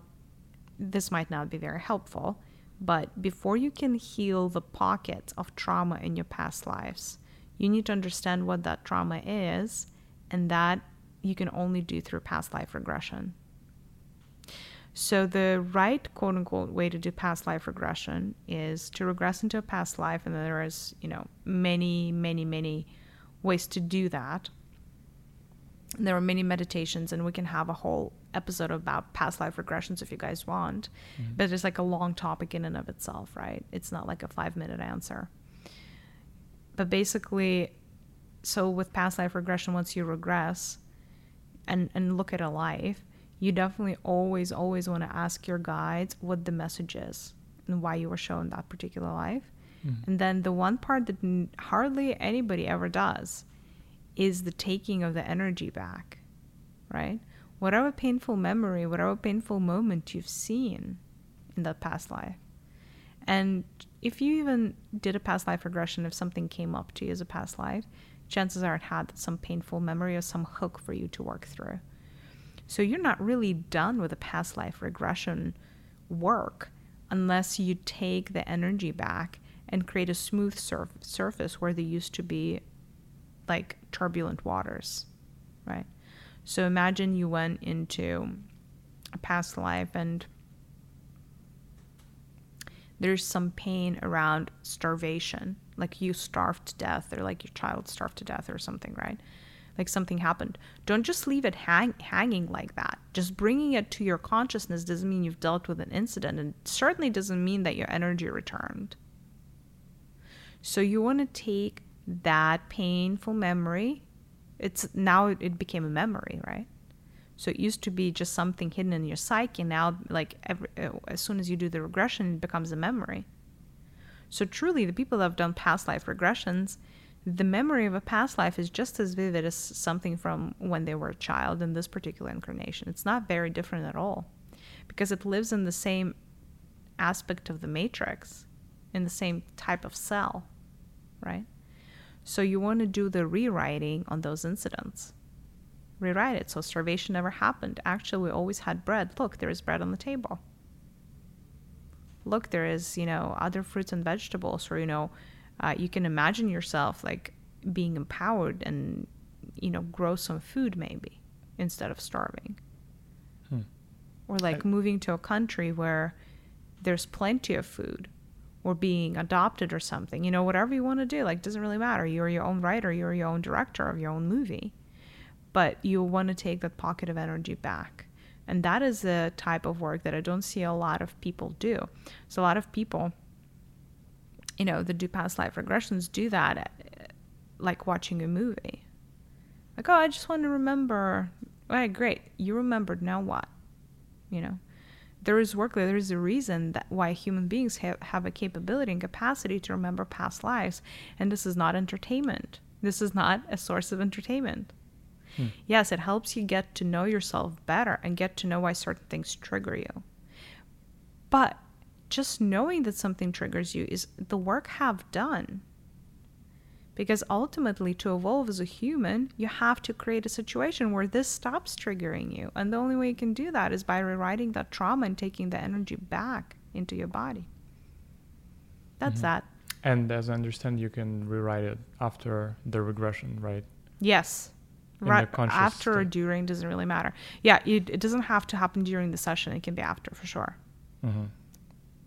this might not be very helpful, but before you can heal the pockets of trauma in your past lives, you need to understand what that trauma is, and that you can only do through past life regression. So the right quote unquote way to do past life regression is to regress into a past life, and there is, you know, many, many, many ways to do that. And there are many meditations, and we can have a whole episode about past life regressions if you guys want. Mm-hmm. But it's like a long topic in and of itself, right? It's not like a five minute answer. But basically, so with past life regression, once you regress and, and look at a life, you definitely always, always want to ask your guides what the message is and why you were shown that particular life. Mm-hmm. And then the one part that n- hardly anybody ever does is the taking of the energy back, right? Whatever painful memory, whatever painful moment you've seen in that past life. And if you even did a past life regression, if something came up to you as a past life, chances are it had some painful memory or some hook for you to work through. So you're not really done with the past life regression work unless you take the energy back and create a smooth surf- surface where there used to be like turbulent waters, right? So imagine you went into a past life and there's some pain around starvation, like you starved to death or like your child starved to death or something, right? Like something happened. Don't just leave it hang- hanging like that. Just bringing it to your consciousness doesn't mean you've dealt with an incident, and certainly doesn't mean that your energy returned. So you want to take that painful memory. It's now it became a memory, right? So it used to be just something hidden in your psyche. Now, like every, uh, as soon as you do the regression, it becomes a memory. So truly, the people that have done past life regressions, the memory of a past life is just as vivid as something from when they were a child in this particular incarnation. It's not very different at all, because it lives in the same aspect of the matrix, in the same type of cell, right? So you want to do the rewriting on those incidents rewrite it so starvation never happened. Actually, we always had bread. Look, there is bread on the table. Look, there is, you know, other fruits and vegetables, or, you know, uh, you can imagine yourself like being empowered and, you know, grow some food maybe instead of starving. Hmm. Or like I- moving to a country where there's plenty of food or being adopted or something, you know, whatever you want to do, like, doesn't really matter. You're your own writer, you're your own director of your own movie but you want to take that pocket of energy back. And that is a type of work that I don't see a lot of people do. So, a lot of people, you know, the do past life regressions do that uh, like watching a movie. Like, oh, I just want to remember. All right, great. You remembered. Now what? You know, there is work there is a reason that why human beings have, have a capability and capacity to remember past lives. And this is not entertainment. This is not a source of entertainment. Hmm. Yes, it helps you get to know yourself better and get to know why certain things trigger you. But just knowing that something triggers you is the work have done. Because ultimately, to evolve as a human, you have to create a situation where this stops triggering you. And the only way you can do that is by rewriting that trauma and taking the energy back into your body. That's mm-hmm. that. And as I understand, you can rewrite it after the regression, right? Yes right after state. or during doesn't really matter. Yeah, it, it, doesn't have to happen during the session. It can be after for sure. Mm-hmm.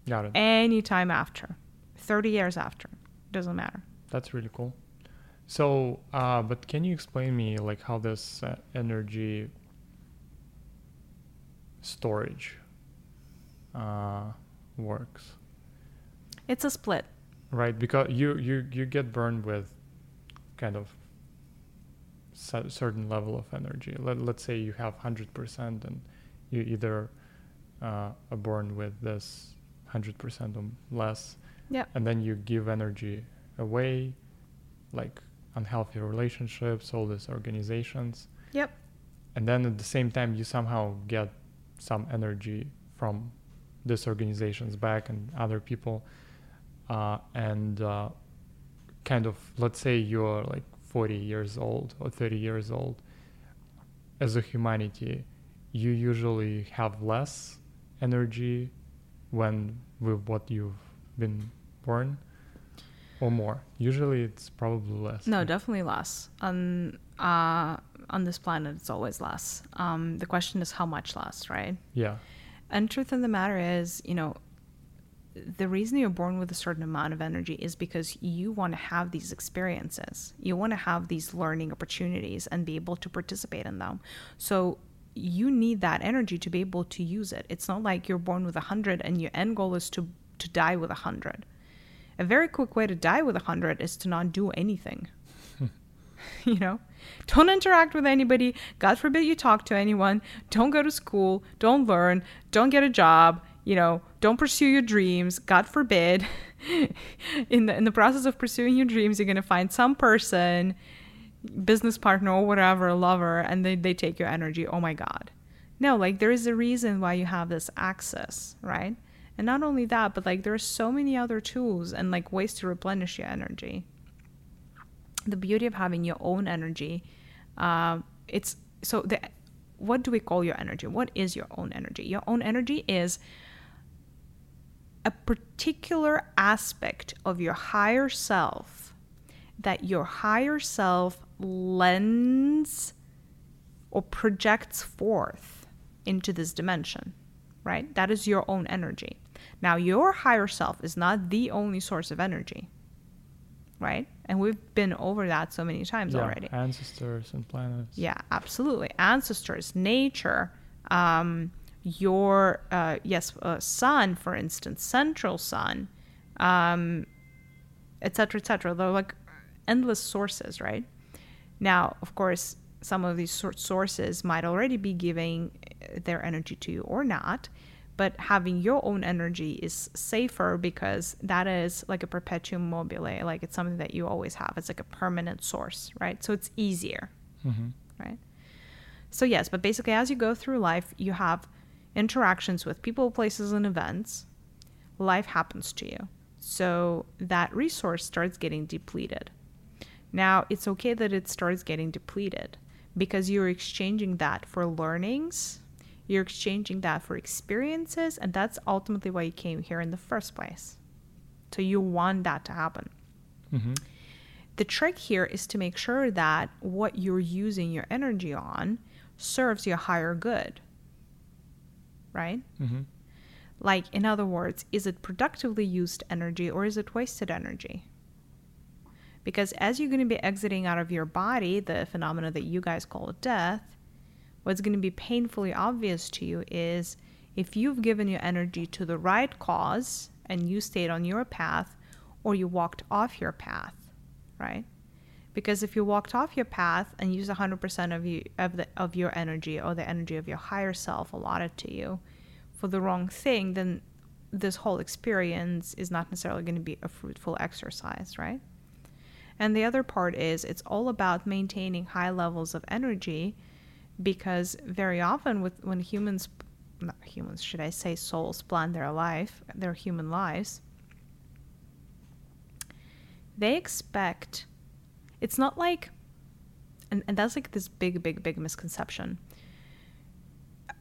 Got it. Anytime after, thirty years after, doesn't matter. That's really cool. So, uh, but can you explain me like how this uh, energy storage uh, works? It's a split. Right, because you you you get burned with kind of certain level of energy. Let, let's say you have 100% and you either uh, are born with this 100% or less. Yeah. And then you give energy away, like unhealthy relationships, all these organizations. Yep. And then at the same time, you somehow get some energy from these organizations back and other people. Uh, and uh, kind of, let's say you're like 40 years old or 30 years old as a humanity you usually have less energy when with what you've been born or more. Usually it's probably less. No definitely less. On uh on this planet it's always less. Um the question is how much less right? Yeah. And truth of the matter is you know the reason you're born with a certain amount of energy is because you want to have these experiences. You want to have these learning opportunities and be able to participate in them. So you need that energy to be able to use it. It's not like you're born with a hundred and your end goal is to to die with a hundred. A very quick way to die with a hundred is to not do anything. you know, don't interact with anybody. God forbid you talk to anyone. Don't go to school. Don't learn. Don't get a job you know, don't pursue your dreams. God forbid. in the in the process of pursuing your dreams, you're gonna find some person, business partner or whatever, lover, and they, they take your energy. Oh my God. No, like there is a reason why you have this access, right? And not only that, but like there are so many other tools and like ways to replenish your energy. The beauty of having your own energy, uh, it's so the what do we call your energy? What is your own energy? Your own energy is a particular aspect of your higher self that your higher self lends or projects forth into this dimension, right? That is your own energy. Now, your higher self is not the only source of energy, right? And we've been over that so many times yeah, already. Ancestors and planets. Yeah, absolutely. Ancestors, nature, um, your, uh, yes, uh, sun, for instance, central sun, um, et cetera, et cetera. They're like endless sources, right? Now, of course, some of these sources might already be giving their energy to you or not but having your own energy is safer because that is like a perpetuum mobile like it's something that you always have. It's like a permanent source right? So it's easier mm-hmm. right? So yes but basically as you go through life you have interactions with people places and events. Life happens to you. So that resource starts getting depleted now it's okay that it starts getting depleted because you're exchanging that for learnings you're exchanging that for experiences, and that's ultimately why you came here in the first place. So you want that to happen. Mm-hmm. The trick here is to make sure that what you're using your energy on serves your higher good. Right? Mm-hmm. Like, in other words, is it productively used energy or is it wasted energy? Because as you're going to be exiting out of your body, the phenomena that you guys call death, what's going to be painfully obvious to you is if you've given your energy to the right cause and you stayed on your path or you walked off your path, right? Because if you walked off your path and used 100% of you of the of your energy or the energy of your higher self allotted to you for the wrong thing, then this whole experience is not necessarily going to be a fruitful exercise, right? And the other part is it's all about maintaining high levels of energy because very often with when humans not humans should i say souls plan their life their human lives they expect it's not like and, and that's like this big big big misconception.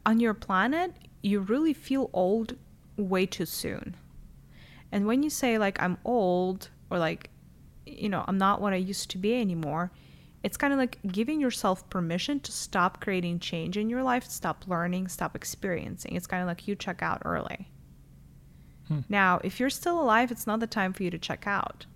On your planet you really feel old way too soon. And when you say like i'm old or like you know i'm not what i used to be anymore it's kind of like giving yourself permission to stop creating change in your life, stop learning, stop experiencing. It's kind of like you check out early. Hmm. Now, if you're still alive, it's not the time for you to check out.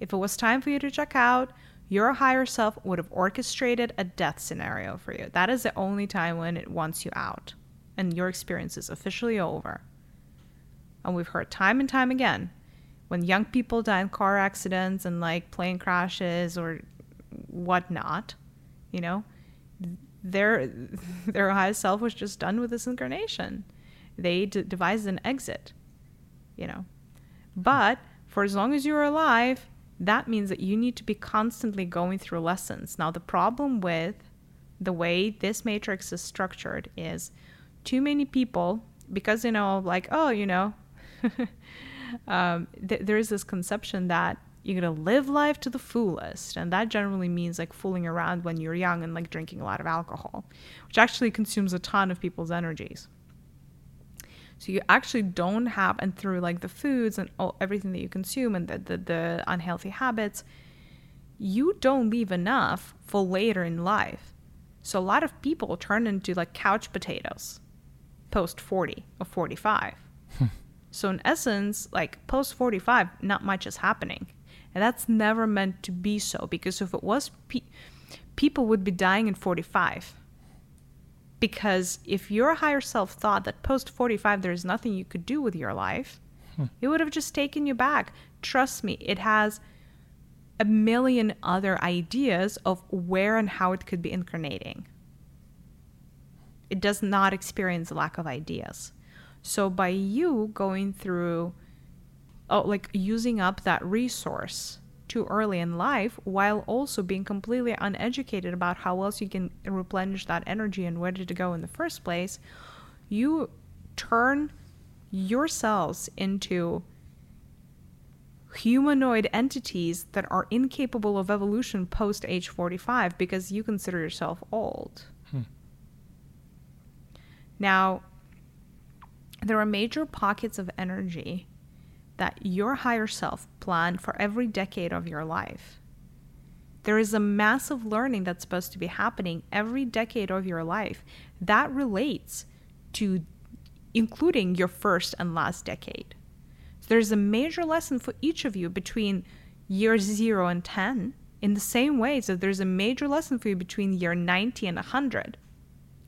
If it was time for you to check out, your higher self would have orchestrated a death scenario for you. That is the only time when it wants you out and your experience is officially over. And we've heard time and time again when young people die in car accidents and like plane crashes or whatnot, you know, their their highest self was just done with this incarnation. They d- devised an exit, you know. But for as long as you're alive, that means that you need to be constantly going through lessons. Now, the problem with the way this matrix is structured is too many people, because, you know, like, oh, you know, um, th- there is this conception that you're gonna live life to the fullest, and that generally means like fooling around when you're young and like drinking a lot of alcohol, which actually consumes a ton of people's energies. So you actually don't have, and through like the foods and all, everything that you consume and the, the, the unhealthy habits, you don't leave enough for later in life. So a lot of people turn into like couch potatoes post 40 or 45. So in essence, like post 45, not much is happening. And that's never meant to be so because if it was pe- people would be dying in 45. Because if your higher self thought that post 45 there's nothing you could do with your life, hmm. it would have just taken you back. Trust me, it has a million other ideas of where and how it could be incarnating. It does not experience lack of ideas. So by you going through, oh, like using up that resource too early in life while also being completely uneducated about how else you can replenish that energy and where did it go in the first place, you turn yourselves into humanoid entities that are incapable of evolution post age 45 because you consider yourself old. Hmm. Now, there are major pockets of energy that your higher self planned for every decade of your life. There is a massive learning that's supposed to be happening every decade of your life that relates to including your first and last decade. So there's a major lesson for each of you between year 0 and 10 in the same way that there's a major lesson for you between year 90 and 100.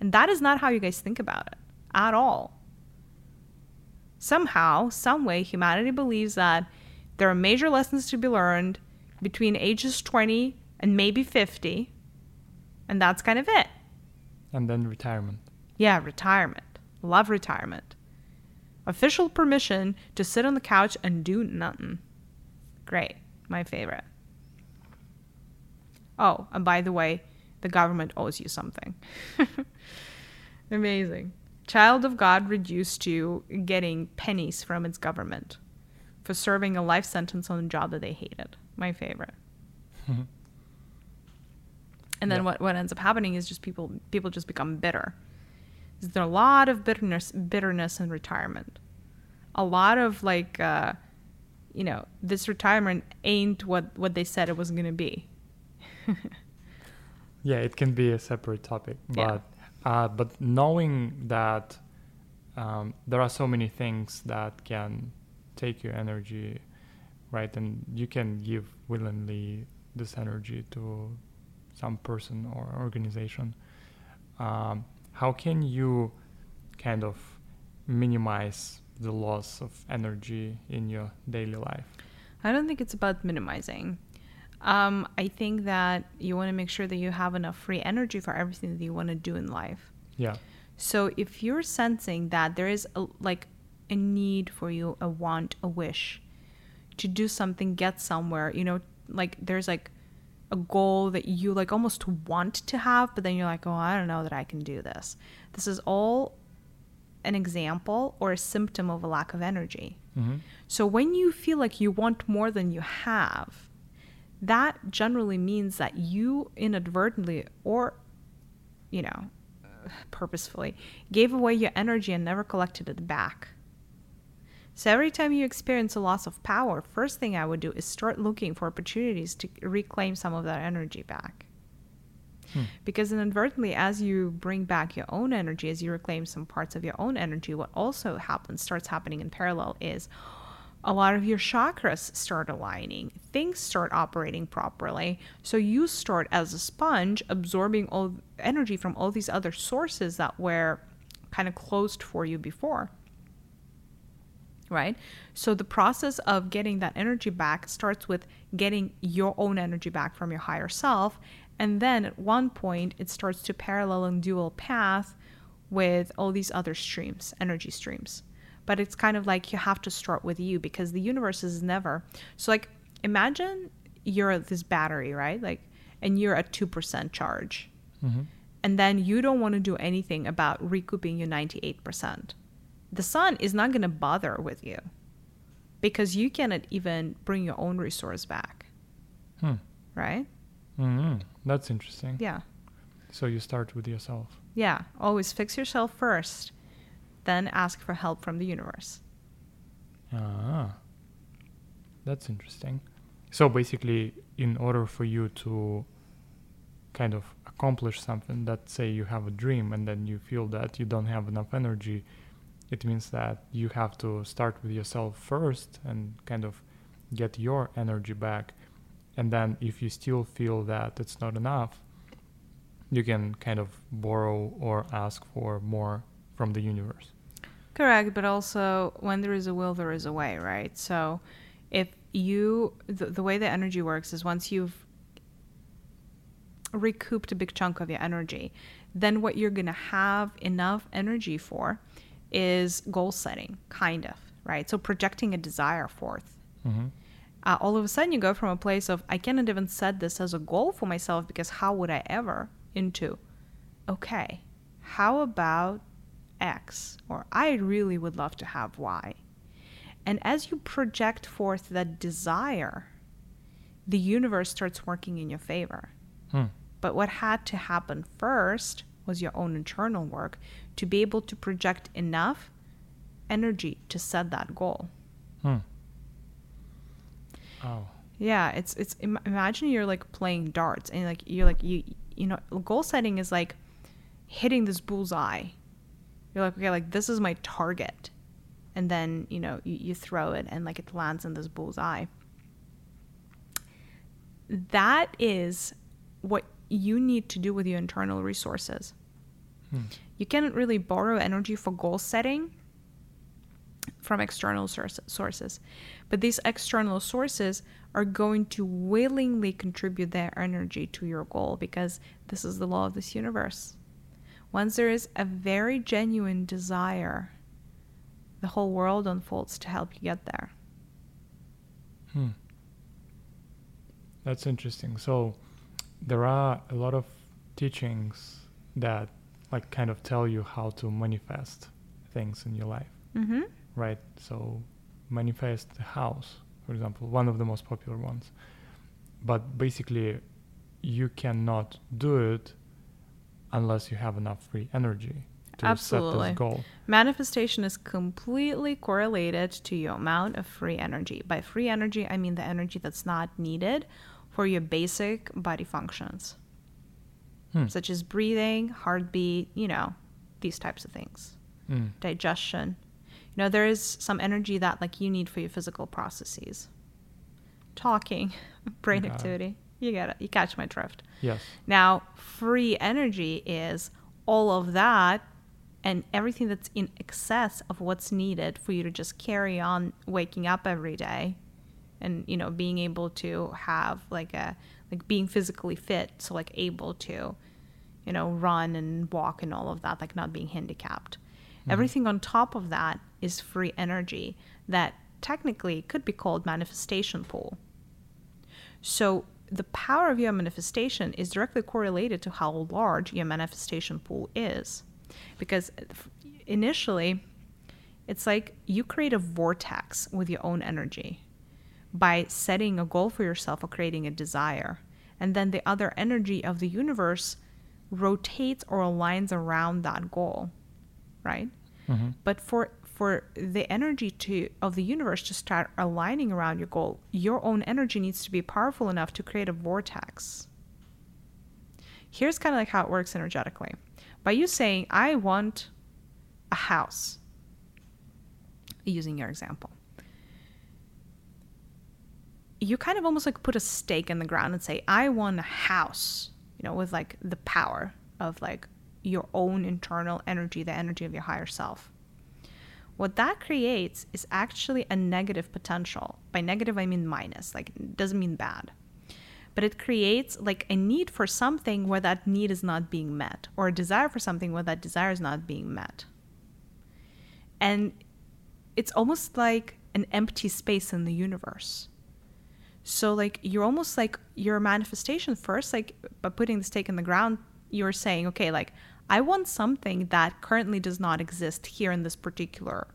And that is not how you guys think about it at all. Somehow, some way, humanity believes that there are major lessons to be learned between ages 20 and maybe 50, and that's kind of it. And then retirement. Yeah, retirement. Love retirement. Official permission to sit on the couch and do nothing. Great. My favorite. Oh, and by the way, the government owes you something. Amazing. Child of God reduced to getting pennies from its government for serving a life sentence on a job that they hated. My favorite. and then Yeah. what, what ends up happening is just people people just become bitter. There's a lot of bitterness bitterness in retirement. A lot of like uh, you know, this retirement ain't what what they said it was going to be. Yeah, it can be a separate topic, Yeah. Uh, but knowing that um, there are so many things that can take your energy, right, and you can give willingly this energy to some person or organization. Um, how can you kind of minimize the loss of energy in your daily life? I don't think it's about minimizing. Um, I think that you want to make sure that you have enough free energy for everything that you want to do in life. Yeah. So if you're sensing that there is a, like a need for you, a want, a wish to do something, get somewhere, you know, like there's like a goal that you like almost want to have, but then you're like, oh, I don't know that I can do this. This is all an example or a symptom of a lack of energy. hmm So when you feel like you want more than you have, that generally means that you inadvertently or, you know, purposefully gave away your energy and never collected it back. So every time you experience a loss of power, first thing I would do is start looking for opportunities to reclaim some of that energy back. Hmm. Because inadvertently, as you bring back your own energy, as you reclaim some parts of your own energy, what also happens, starts happening in parallel, is a lot of your chakras start aligning, things start operating properly. So you start as a sponge absorbing all energy from all these other sources that were kind of closed for you before. Right? So the process of getting that energy back starts with getting your own energy back from your higher self. And then at one point, it starts to parallel and dual path with all these other streams, energy streams but it's kind of like you have to start with you because the universe is never so like imagine you're this battery right? Like and you're at 2% charge. Hmm and then you don't want to do anything about recouping your 98% the sun is not going to bother with you because you cannot even bring your own resource back. Hmm. right? Hmm That's interesting. yeah. So you start with yourself. yeah. Always fix yourself first then ask for help from the universe Ah, that's interesting. So basically, in order for you to kind of accomplish something, that say you have a dream and then you feel that you don't have enough energy, it means that you have to start with yourself first and kind of get your energy back. And then if you still feel that it's not enough, you can kind of borrow or ask for more from the universe. Correct, but also when there is a will, there is a way, right? So if you, the, the way the energy works is once you've recouped a big chunk of your energy, then what you're going to have enough energy for is goal setting, kind of, right? So projecting a desire forth. hmm Uh, all of a sudden, you go from a place of, I cannot even set this as a goal for myself because how would I ever, into, okay, how about X, or I really would love to have Y. And as you project forth that desire, the universe starts working in your favor. Hmm. But what had to happen first was your own internal work to be able to project enough energy to set that goal. Hmm. Oh. Yeah, it's it's im- imagine you're like playing darts and like you're like you you know goal setting is like hitting this bullseye. You're like okay, like this is my target, and then you know you, you throw it and like it lands in this bullseye. That is what you need to do with your internal resources. Hmm. You cannot really borrow energy for goal setting from external source- sources. But these external sources are going to willingly contribute their energy to your goal because this is the law of this universe. Once there is a very genuine desire, the whole world unfolds to help you get there. Hmm. That's interesting. So there are a lot of teachings that like kind of tell you how to manifest things in your life, Mm-hmm. right? So manifest a house, for example, one of the most popular ones. But basically you cannot do it unless you have enough free energy to set this goal. Manifestation is completely correlated to your amount of free energy. By free energy, I mean the energy that's not needed for your basic body functions, Hmm. such as breathing, heartbeat, you know, these types of things, Mm. digestion. You know, there is some energy that like you need for your physical processes. Talking, brain activity. You get it. You catch my drift. Yes. Now, free energy is all of that and everything that's in excess of what's needed for you to just carry on waking up every day and you know being able to have like a like being physically fit so like able to you know run and walk and all of that like not being handicapped mm-hmm. everything on top of that is free energy that technically could be called manifestation pool so the power of your manifestation is directly correlated to how large your manifestation pool is. Because initially, it's like you create a vortex with your own energy by setting a goal for yourself or creating a desire. And then the other energy of the universe rotates or aligns around that goal, right? hmm But for for the energy to of the universe to start aligning around your goal, your own energy needs to be powerful enough to create a vortex. Here's kind of like how it works energetically. By you saying, I want a house, using your example, you kind of almost like put a stake in the ground and say, I want a house, you know, with like the power of like your own internal energy, the energy of your higher self. What that creates is actually a negative potential. By negative, I mean minus, like, it doesn't mean bad. But it creates like a need for something where that need is not being met, or a desire for something where that desire is not being met. And it's almost like an empty space in the universe. So, like, you're almost like your manifestation first, like, by putting the stake in the ground, you're saying, okay, like, I want something that currently does not exist here in this particular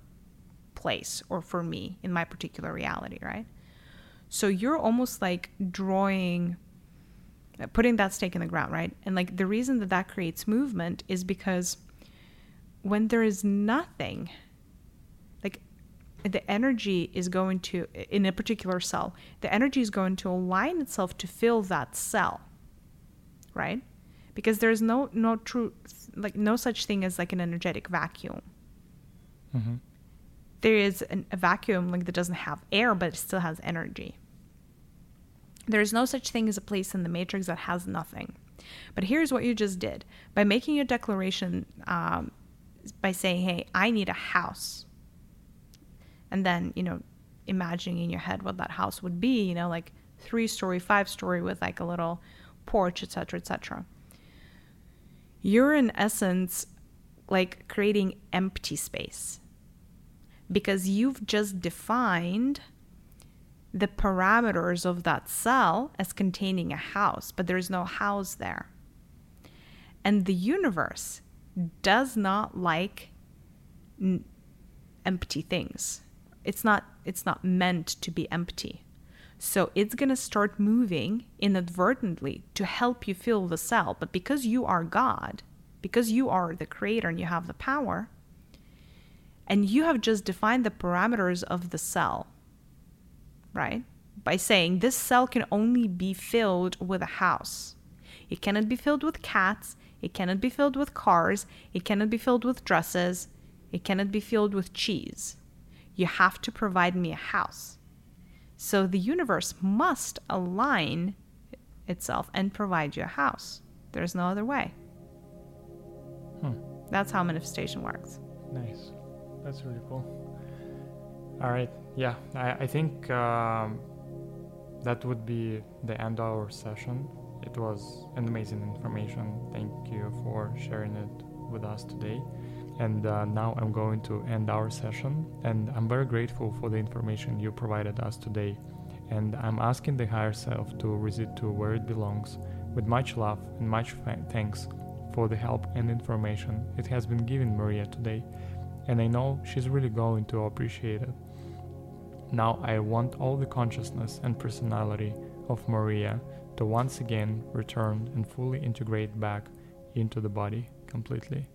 place or for me in my particular reality, right? So you're almost like drawing, putting that stake in the ground, right? And like the reason that that creates movement is because when there is nothing, like the energy is going to, in a particular cell, the energy is going to align itself to fill that cell, right? Because there's no no true like no such thing as like an energetic vacuum. hmm There is an, a vacuum like that doesn't have air but it still has energy. There is no such thing as a place in the matrix that has nothing. But here's what you just did by making your declaration um, by saying, "Hey, I need a house," and then you know, imagining in your head what that house would be. You know, like three story, five story with like a little porch, etc., etc. You're in essence like creating empty space because you've just defined the parameters of that cell as containing a house, but there's no house there. And the universe does not like n- empty things. It's not it's not meant to be empty. So it's going to start moving inadvertently to help you fill the cell, but because you are God, because you are the creator and you have the power, and you have just defined the parameters of the cell, right? By saying this cell can only be filled with a house. It cannot be filled with cats, it cannot be filled with cars, it cannot be filled with dresses, it cannot be filled with cheese. You have to provide me a house. So the universe must align itself and provide you a house. There's no other way. Hmm. That's how manifestation works. Nice. That's really cool. All right. Yeah, I, I think um, that would be the end of our session. It was an amazing information. Thank you for sharing it with us today. And uh, now I'm going to end our session. And I'm very grateful for the information you provided us today. And I'm asking the higher self to visit to where it belongs with much love and much thanks for the help and information it has been given Maria today. And I know she's really going to appreciate it. Now I want all the consciousness and personality of Maria to once again return and fully integrate back into the body completely.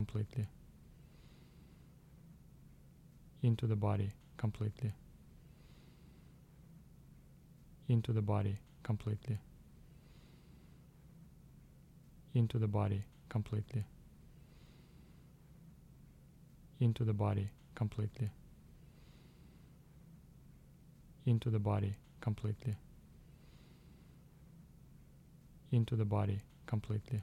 Completely. Into the body completely. Into the body completely. Into the body completely. Into the body completely. Into the body completely. Into the body completely